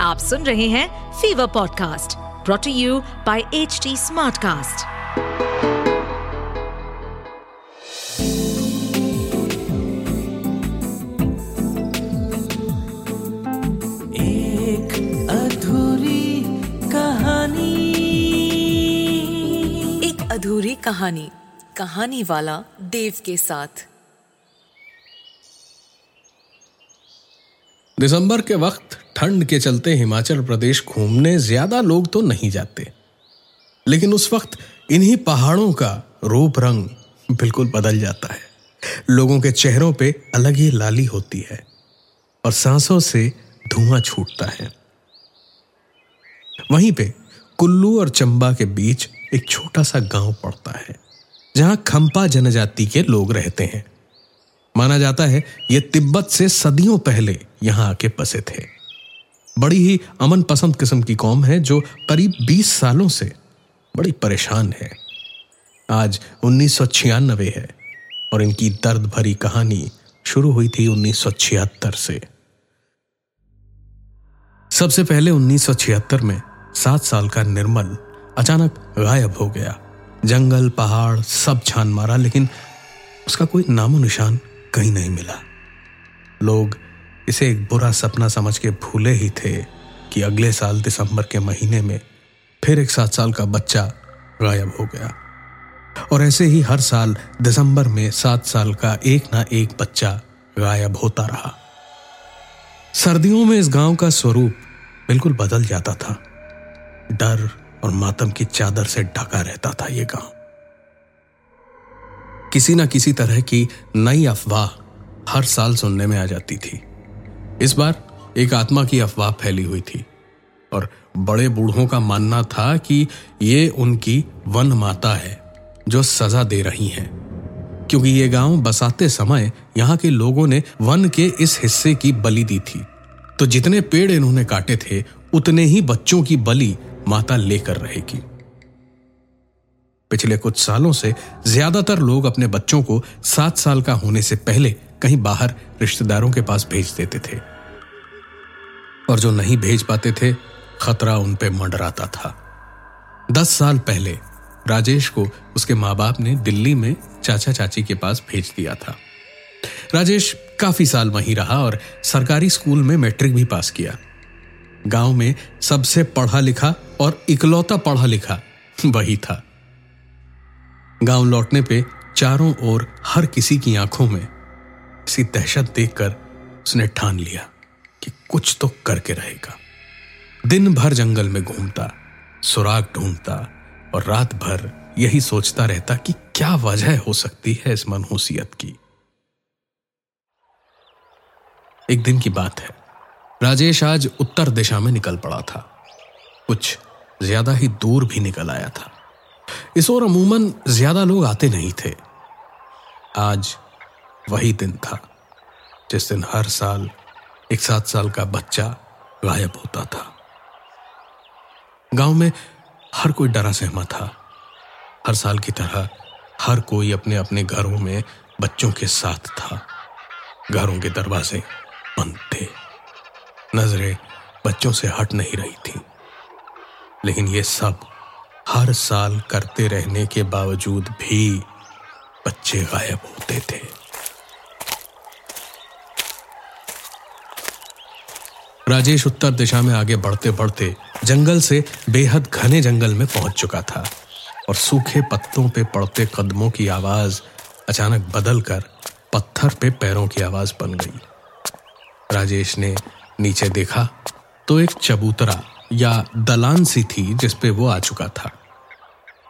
आप सुन रहे हैं Fever podcast brought to you by H Smartcast. एक अधूरी कहानी एक अधूरी कहानी कहानी वाला देव के साथ दिसंबर के वक्त ठंड के चलते हिमाचल प्रदेश घूमने ज़्यादा लोग तो नहीं जाते। लेकिन उस वक्त इन्हीं पहाड़ों का रूप रंग बिल्कुल बदल जाता है। लोगों के चेहरों पे अलग ही लाली होती है और सांसों से धुआँ छूटता है। वहीं पे कुल्लू और चंबा के बीच एक छोटा सा गाँव पड़ता है, जहाँ खंपा जनजाति के लोग रहते हैं। माना जाता है, ये तिब्बत से सदियों पहले यहाँ आके बसे थे। बड़ी ही अमन पसंद किस्म की कौम है, जो करीब 20 सालों से बड़ी परेशान है। आज उन्नीस है, और इनकी दर्द भरी कहानी शुरू हुई थी 1976 से सबसे पहले 1976 में सात साल का निर्मल अचानक गायब हो गया। जंगल, पहाड़, सब छान मारा, लेकिन उसका कोई नामो निशान कहीं नहीं मिला। लोग इसे एक बुरा सपना समझ के भूले ही थे कि अगले साल दिसंबर के महीने में फिर एक सात साल का बच्चा गायब हो गया। और ऐसे ही हर साल दिसंबर में सात साल का एक ना एक बच्चा गायब होता रहा। सर्दियों में इस गाँव का स्वरूप बिल्कुल बदल जाता था। डर और मातम की चादर से ढका रहता था यह गाँव। किसी ना किसी तरह की नई अफवाह हर साल सुनने में आ जाती थी। इस बार एक आत्मा की अफवाह फैली हुई थी और बड़े बूढ़ों का मानना था कि ये उनकी वन माता है जो सजा दे रही हैं। क्योंकि ये गाँव बसाते समय यहाँ के लोगों ने वन के इस हिस्से की बलि दी थी। तो जितने पेड़ इन्होंने काटे थे, उतने ही बच्चों की बलि माता लेकर रहेगी। पिछले कुछ सालों से ज़्यादातर लोग अपने बच्चों को सात साल का होने से पहले कहीं बाहर रिश्तेदारों के पास भेज देते थे। और जो नहीं भेज पाते थे, खतरा उन पे मंडराता था। दस साल पहले राजेश को उसके माँ बाप ने दिल्ली में चाचा चाची के पास भेज दिया था। राजेश काफ़ी साल वहीं रहा और सरकारी स्कूल में मैट्रिक भी पास किया। गाँव में सबसे पढ़ा लिखा और इकलौता पढ़ा लिखा वही था। गाँव लौटने पे चारों ओर हर किसी की आँखों में इसी दहशत देखकर उसने ठान लिया कि कुछ तो करके रहेगा। दिन भर जंगल में घूमता, सुराग ढूंढता और रात भर यही सोचता रहता कि क्या वजह हो सकती है इस मनहूसियत की। एक दिन की बात है। राजेश आज उत्तर दिशा में निकल पड़ा था। कुछ ज़्यादा ही दूर भी निकल आया था। इस ओर अमूमन ज़्यादा लोग आते नहीं थे। आज वही दिन था, जिस दिन हर साल, एक सात साल का बच्चा गायब होता था। गाँव में हर कोई डरा सहमा था। हर साल की तरह हर कोई अपने अपने घरों में बच्चों के साथ था। घरों के दरवाजे बंद थे। नज़रें बच्चों से हट नहीं रही थी। लेकिन ये सब हर साल करते रहने के बावजूद भी बच्चे गायब होते थे। राजेश उत्तर दिशा में आगे बढ़ते बढ़ते जंगल से बेहद घने जंगल में पहुँच चुका था और सूखे पत्तों पे पड़ते कदमों की आवाज़ अचानक बदलकर पत्थर पे पैरों की आवाज़ बन गई। राजेश ने नीचे देखा तो एक चबूतरा या दलान सी थी जिसपे वो आ चुका था।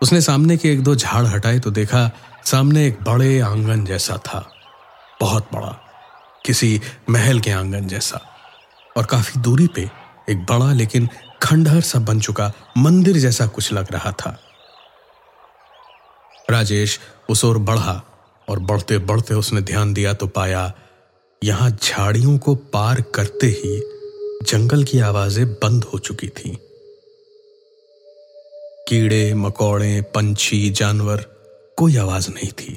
उसने सामने के एक दो झाड़ हटाए तो देखा सामने एक बड़े आँगन जैसा था। बहुत बड़ा, किसी महल के आँगन जैसा। और काफ़ी दूरी पे एक बड़ा लेकिन खंडहर सा बन चुका मंदिर जैसा कुछ लग रहा था। राजेश उस ओर बढ़ा और बढ़ते बढ़ते उसने ध्यान दिया तो पाया, यहाँ झाड़ियों को पार करते ही जंगल की आवाज़ें बंद हो चुकी थी। कीड़े, मकोड़े, पंछी, जानवर, कोई आवाज़ नहीं थी।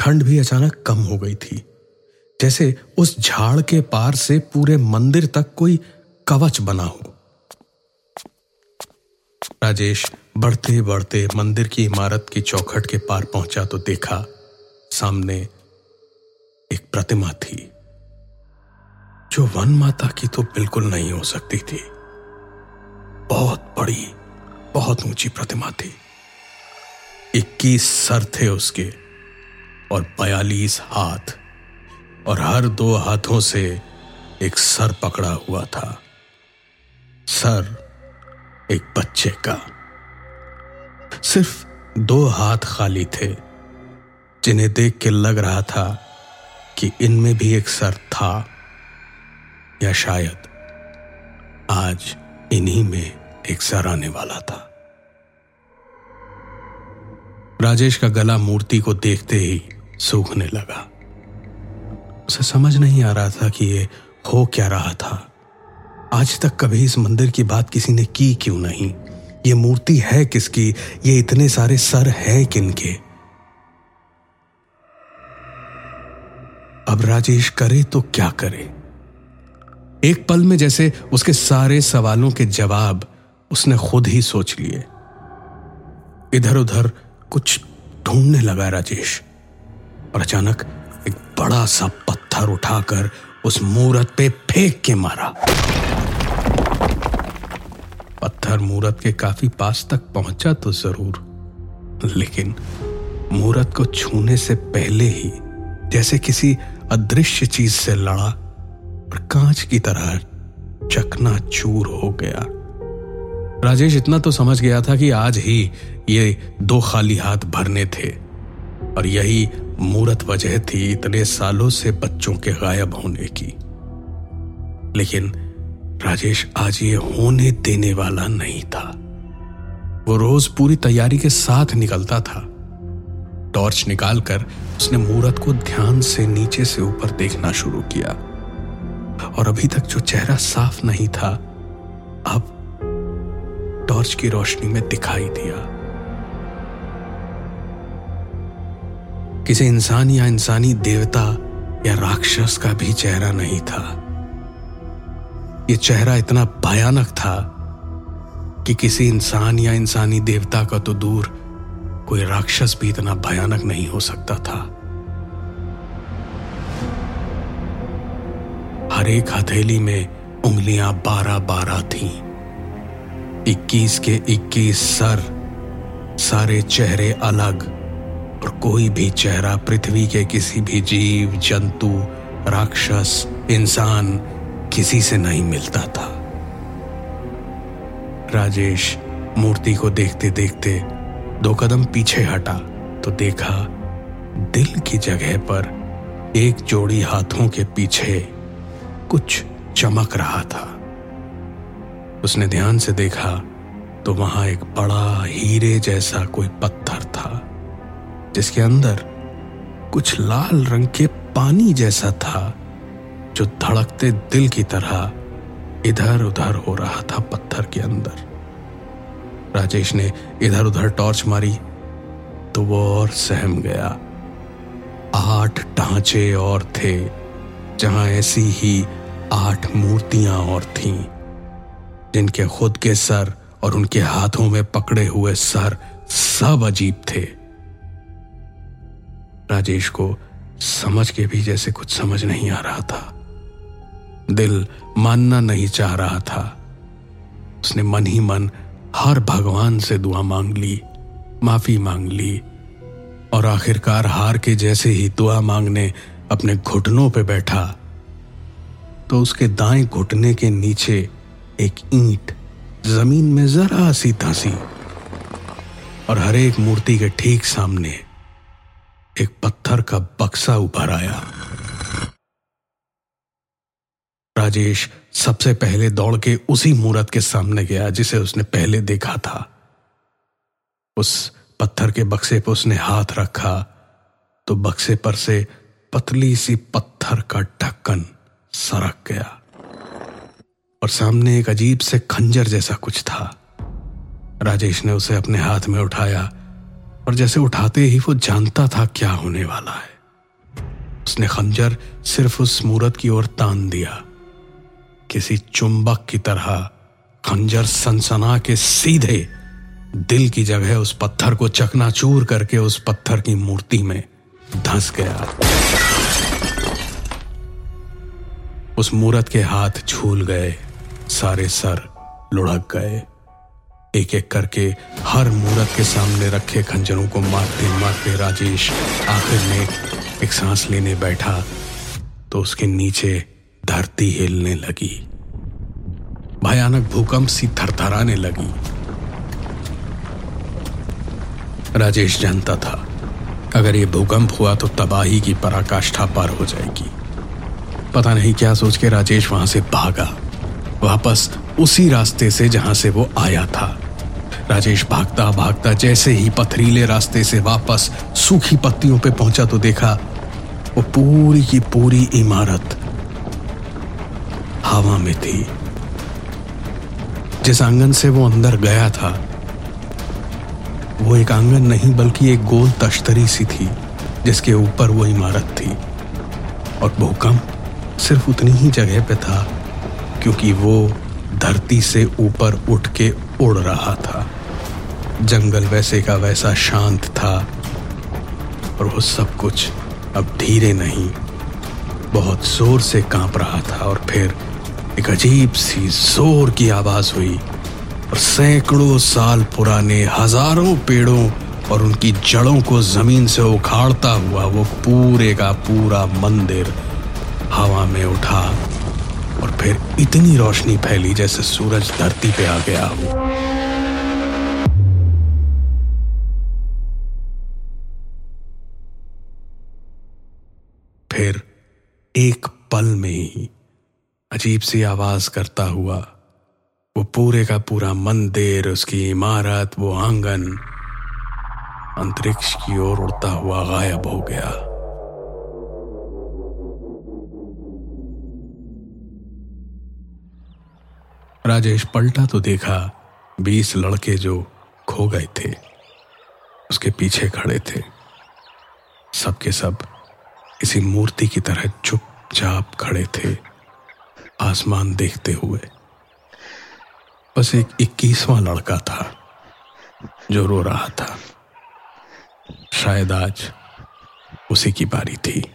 ठंड भी अचानक कम हो गई थी। जैसे उस झाड़ के पार से पूरे मंदिर तक कोई कवच बना हो। राजेश बढ़ते बढ़ते मंदिर की इमारत की चौखट के पार पहुँचा तो देखा, सामने एक प्रतिमा थी, जो वन माता की तो बिल्कुल नहीं हो सकती थी। बहुत बड़ी, बहुत ऊँची प्रतिमा थी। इक्कीस सर थे उसके और बयालीस हाथ और हर दो हाथों से एक सर पकड़ा हुआ था। सर एक बच्चे का। सिर्फ़ दो हाथ खाली थे, जिन्हें देख के लग रहा था कि इनमें भी एक सर था या शायद आज इन्हीं में एक सर आने वाला था। राजेश का गला मूर्ति को देखते ही सूखने लगा। उसे समझ नहीं आ रहा था कि ये हो क्या रहा था। आज तक कभी इस मंदिर की बात किसी ने की क्यों नहीं? ये मूर्ति है किसकी? ये इतने सारे सर है किनके? अब राजेश करे तो क्या करे? एक पल में जैसे उसके सारे सवालों के जवाब उसने खुद ही सोच लिए। इधर उधर कुछ ढूँढने लगा राजेश और अचानक एक बड़ा सा पत्थर उठाकर उस मूरत पे फेंक के मारा। पत्थर मूरत के काफ़ी पास तक पहुँचा तो ज़रूर, लेकिन मूरत को छूने से पहले ही जैसे किसी अदृश्य चीज़ से लड़ा और कांच की तरह चकना चूर हो गया। राजेश इतना तो समझ गया था कि आज ही ये दो खाली हाथ भरने थे और यही मूर्त वजह थी इतने सालों से बच्चों के गायब होने की। लेकिन राजेश आज ये होने देने वाला नहीं था। वो रोज पूरी तैयारी के साथ निकलता था। टॉर्च निकालकर उसने मूरत को ध्यान से नीचे से ऊपर देखना शुरू किया। और अभी तक जो चेहरा साफ़ नहीं था, अब टॉर्च की रोशनी में दिखाई दिया। किसी इंसान या इंसानी देवता या राक्षस का भी चेहरा नहीं था। यह चेहरा इतना भयानक था कि किसी इंसान या इंसानी देवता का तो दूर कोई राक्षस भी इतना भयानक नहीं हो सकता था। हर एक हथेली में उंगलियाँ बारह बारह थीं। इक्कीस के इक्कीस सर, सारे चेहरे अलग, और कोई भी चेहरा पृथ्वी के किसी भी जीव, जंतु, राक्षस, इंसान किसी से नहीं मिलता था। राजेश मूर्ति को देखते देखते दो कदम पीछे हटा तो देखा दिल की जगह पर एक जोड़ी हाथों के पीछे कुछ चमक रहा था। उसने ध्यान से देखा तो वहाँ एक बड़ा हीरे जैसा कोई पत्थर था, जिसके अंदर कुछ लाल रंग के पानी जैसा था, जो धड़कते दिल की तरह इधर उधर हो रहा था पत्थर के अंदर। राजेश ने इधर उधर टॉर्च मारी तो वो और सहम गया। आठ ढांचे और थे, जहाँ ऐसी ही आठ मूर्तियाँ और थीं, जिनके खुद के सर और उनके हाथों में पकड़े हुए सर सब अजीब थे। राजेश को समझ के भी जैसे कुछ समझ नहीं आ रहा था। दिल मानना नहीं चाह रहा था। उसने मन ही मन हर भगवान से दुआ मांग ली, माफ़ी मांग ली, और आखिरकार हार के जैसे ही दुआ मांगने अपने घुटनों पे बैठा तो उसके दाएँ घुटने के नीचे एक ईंट ज़मीन में जरा सी धसी और हर एक मूर्ति के ठीक सामने एक पत्थर का बक्सा उभर आया। राजेश सबसे पहले दौड़ के उसी मूर्त के सामने गया जिसे उसने पहले देखा था। उस पत्थर के बक्से पर उसने हाथ रखा तो बक्से पर से पतली सी पत्थर का ढक्कन सरक गया। और सामने एक अजीब से खंजर जैसा कुछ था। राजेश ने उसे अपने हाथ में उठाया और जैसे उठाते ही वो जानता था क्या होने वाला है। उसने खंजर सिर्फ़ उस मूरत की ओर तान दिया। किसी चुंबक की तरह खंजर सनसना के सीधे दिल की जगह उस पत्थर को चकनाचूर करके उस पत्थर की मूर्ति में धंस गया। उस मूरत के हाथ झूल गए, सारे सर लुढ़क गए। एक एक करके हर मूरत के सामने रखे खंजरों को मारते मारते राजेश आखिर में एक सांस लेने बैठा तो उसके नीचे धरती हिलने लगी। भयानक भूकंप सी थरथराने लगी। राजेश जानता था, अगर ये भूकंप हुआ तो तबाही की पराकाष्ठा पार हो जाएगी। पता नहीं क्या सोच के राजेश वहाँ से भागा। वापस उसी रास्ते से जहाँ से वो आया था। राजेश भागता भागता जैसे ही पथरीले रास्ते से वापस सूखी पत्तियों पे पहुँचा तो देखा वो पूरी की पूरी इमारत हवा में थी। जिस आँगन से वो अंदर गया था, वो एक आँगन नहीं बल्कि एक गोल तश्तरी सी थी, जिसके ऊपर वो इमारत थी। और भूकंप सिर्फ़ उतनी ही जगह पे था, क्योंकि वो धरती से ऊपर उठ के उड़ रहा था। जंगल वैसे का वैसा शांत था और वो सब कुछ अब धीरे नहीं, बहुत ज़ोर से काँप रहा था और फिर एक अजीब सी ज़ोर की आवाज़ हुई और सैकड़ों साल पुराने हज़ारों पेड़ों और उनकी जड़ों को ज़मीन से उखाड़ता हुआ वो पूरे का पूरा मंदिर हवा में उठा और फिर इतनी रोशनी फैली जैसे सूरज धरती पे आ गया हो। फिर एक पल में ही अजीब सी आवाज़ करता हुआ वो पूरे का पूरा मंदिर, उसकी इमारत, वो आँगन, अंतरिक्ष की ओर उड़ता हुआ गायब हो गया। राजेश पलटा तो देखा बीस लड़के जो खो गए थे। उसके पीछे खड़े थे। सबके सब इसी मूर्ति की तरह चुपचाप खड़े थे। आसमान देखते हुए। बस एक इक्कीसवां लड़का था जो रो रहा था। शायद आज उसी की बारी थी।